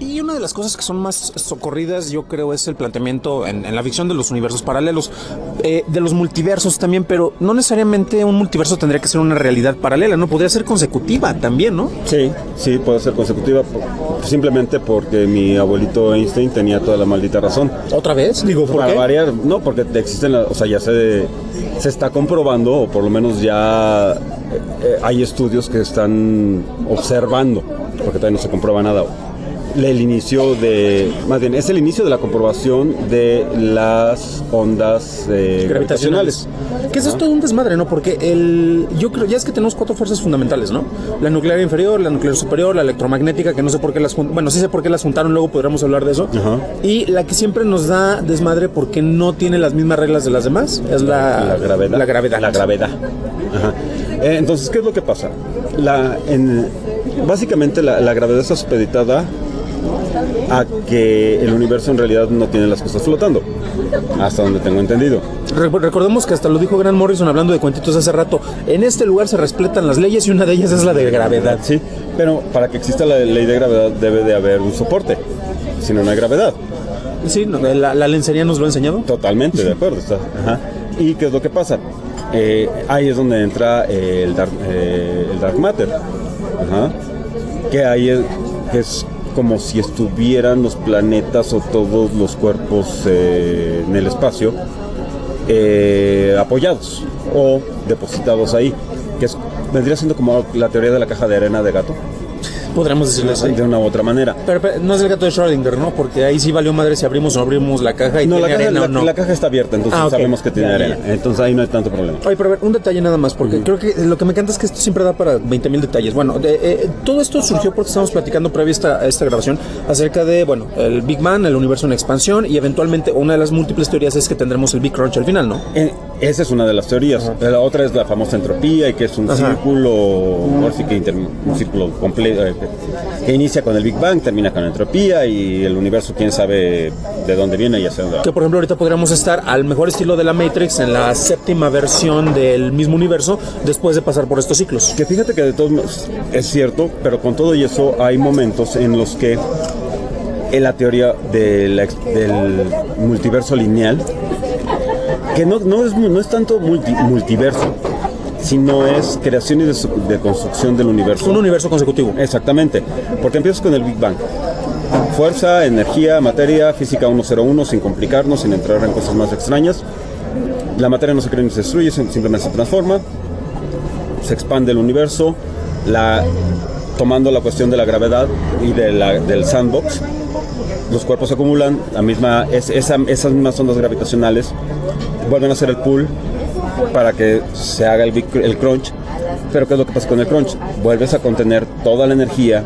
Y una de las cosas que son más socorridas, yo creo, es el planteamiento en, en la ficción de los universos paralelos, eh, de los multiversos también, pero no necesariamente un multiverso tendría que ser una realidad paralela, ¿no? Podría ser consecutiva también, ¿no? Sí, sí, puede ser consecutiva, por- simplemente porque mi abuelito Einstein tenía toda la maldita razón. ¿Otra vez? Digo, ¿por Para qué? variar, no, porque existen, o sea, ya se, se está comprobando, o por lo menos ya eh, hay estudios que están observando, porque todavía no se comprueba nada. El inicio de, más bien, es el inicio de la comprobación de las ondas eh, gravitacionales. Que eso es todo un desmadre, ¿no? Porque el, yo creo, ya es que tenemos cuatro fuerzas fundamentales, ¿no? La nuclear inferior, la nuclear superior, la electromagnética, que no sé por qué las juntaron, bueno, sí sé por qué las juntaron, luego podremos hablar de eso. Ajá. Y la que siempre nos da desmadre porque no tiene las mismas reglas de las demás, es la, la gravedad. La gravedad. La gravedad. Ajá. Eh, entonces, ¿qué es lo que pasa? La, en, básicamente la, la gravedad está supeditada a que el universo en realidad no tiene las cosas flotando, hasta donde tengo entendido. Re- Recordemos que hasta lo dijo Grant Morrison hablando de cuentitos hace rato. En este lugar se respetan las leyes y una de ellas es la de gravedad. Sí, pero para que exista la ley de gravedad debe de haber un soporte, si no, no hay gravedad. Sí, no, la, la lencería nos lo ha enseñado. Totalmente, de acuerdo. Está. Ajá. ¿Y qué es lo que pasa? Eh, ahí es donde entra eh, el, dark, eh, el dark matter. Ajá. Que ahí es, que es como si estuvieran los planetas o todos los cuerpos eh, en el espacio eh, apoyados o depositados ahí. Que es, vendría siendo como la teoría de la caja de arena de gato, Podríamos decirle así. de una u otra manera. Pero, pero no es el gato de Schrödinger, ¿no? Porque ahí sí valió madre si abrimos o no abrimos la caja y No, la tiene caja, arena la, o no. la caja está abierta, entonces Ah, sabemos que tiene Ya, arena. ya. Entonces ahí no hay tanto problema. Oye, pero a ver, un detalle nada más, porque creo que lo que me encanta es que esto siempre da para 20 mil detalles. Bueno, de- eh, todo esto surgió porque estamos platicando previa a esta, esta grabación acerca de, bueno, el Big Bang, el universo en expansión y eventualmente una de las múltiples teorías es que tendremos el Big Crunch al final, ¿no? Eh, esa es una de las teorías. La otra es la famosa entropía y que es un Ajá. círculo, que inter- un círculo completo eh, que, inicia con el Big Bang, termina con la entropía y el universo quién sabe de dónde viene y hacia dónde va. Que por ejemplo ahorita podríamos estar al mejor estilo de la Matrix en la séptima versión del mismo universo después de pasar por estos ciclos. Que fíjate que de todos modos es cierto, pero con todo y eso hay momentos en los que en la teoría de la ex- del multiverso lineal, que no, no, es, no es tanto multi- multiverso, sino es creación y des- de construcción del universo. Un universo consecutivo. Exactamente, porque empiezas con el Big Bang. Fuerza, energía, materia, física 101, sin complicarnos, sin entrar en cosas más extrañas. La materia no se crea ni se destruye, sim- simplemente se transforma. Se expande el universo, la, tomando la cuestión de la gravedad y de la- del sandbox. Los cuerpos se acumulan, la misma, es, esa- esas mismas ondas gravitacionales vuelven a hacer el pull para que se haga el, el crunch. Pero ¿qué es lo que pasa con el crunch? Vuelves a contener toda la energía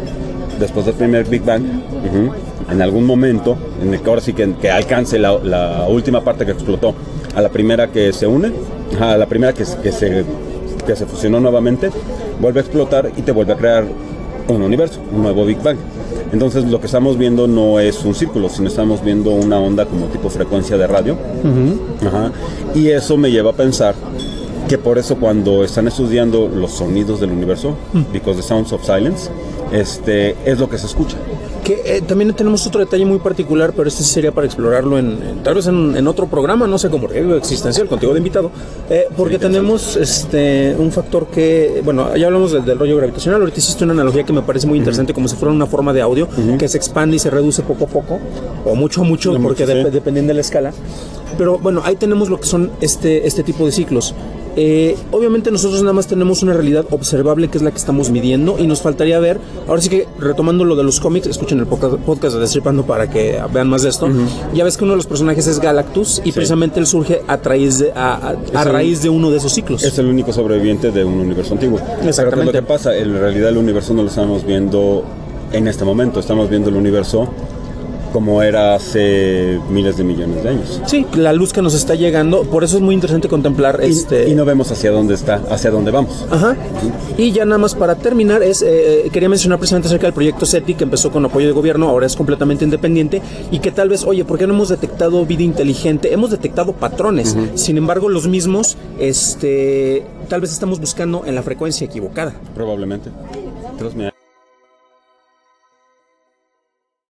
después del primer Big Bang. En algún momento, en el que ahora sí que, alcance la, última parte que explotó, a la primera que se une, a la primera que se, que se fusionó nuevamente, vuelve a explotar y te vuelve a crear un universo, un nuevo Big Bang. Entonces lo que estamos viendo no es un círculo, sino estamos viendo una onda como tipo frecuencia de radio. Ajá. Y eso me lleva a pensar que por eso cuando están estudiando los sonidos del universo, because the sounds of silence, este es lo que se escucha. Que eh, también tenemos otro detalle muy particular, pero este sería para explorarlo en, en- tal vez en, en otro programa, no sé, como radio existencial, contigo de invitado, eh, porque tenemos este un factor que, bueno, ya hablamos del, del rollo gravitacional, ahorita hiciste una analogía que me parece muy interesante, como si fuera una forma de audio que se expande y se reduce poco a poco, o mucho a mucho, De mucho, porque sí. dep- dependiendo de la escala. Pero bueno, ahí tenemos lo que son este, este tipo de ciclos. Eh, obviamente nosotros nada más tenemos una realidad observable que es la que estamos midiendo y nos faltaría ver, ahora sí que retomando lo de los cómics, escuchen el podcast, de Destripando para que vean más de esto, ya ves que uno de los personajes es Galactus y precisamente él surge a, raíz de, a, a- a el- raíz de uno de esos ciclos. Es el único sobreviviente de un universo antiguo. Pero ¿qué es Exactamente. lo que pasa? En realidad el universo no lo estamos viendo en este momento, estamos viendo el universo como era hace miles de millones de años. Sí, la luz que nos está llegando, por eso es muy interesante contemplar Y, este... y no vemos hacia dónde está, hacia dónde vamos. Ajá. Y ya nada más para terminar, es eh, quería mencionar precisamente acerca del proyecto SETI que empezó con apoyo de gobierno, ahora es completamente independiente y que tal vez, oye, ¿por qué no hemos detectado vida inteligente? Hemos detectado patrones, sin embargo, los mismos, este, tal vez estamos buscando en la frecuencia equivocada. Probablemente.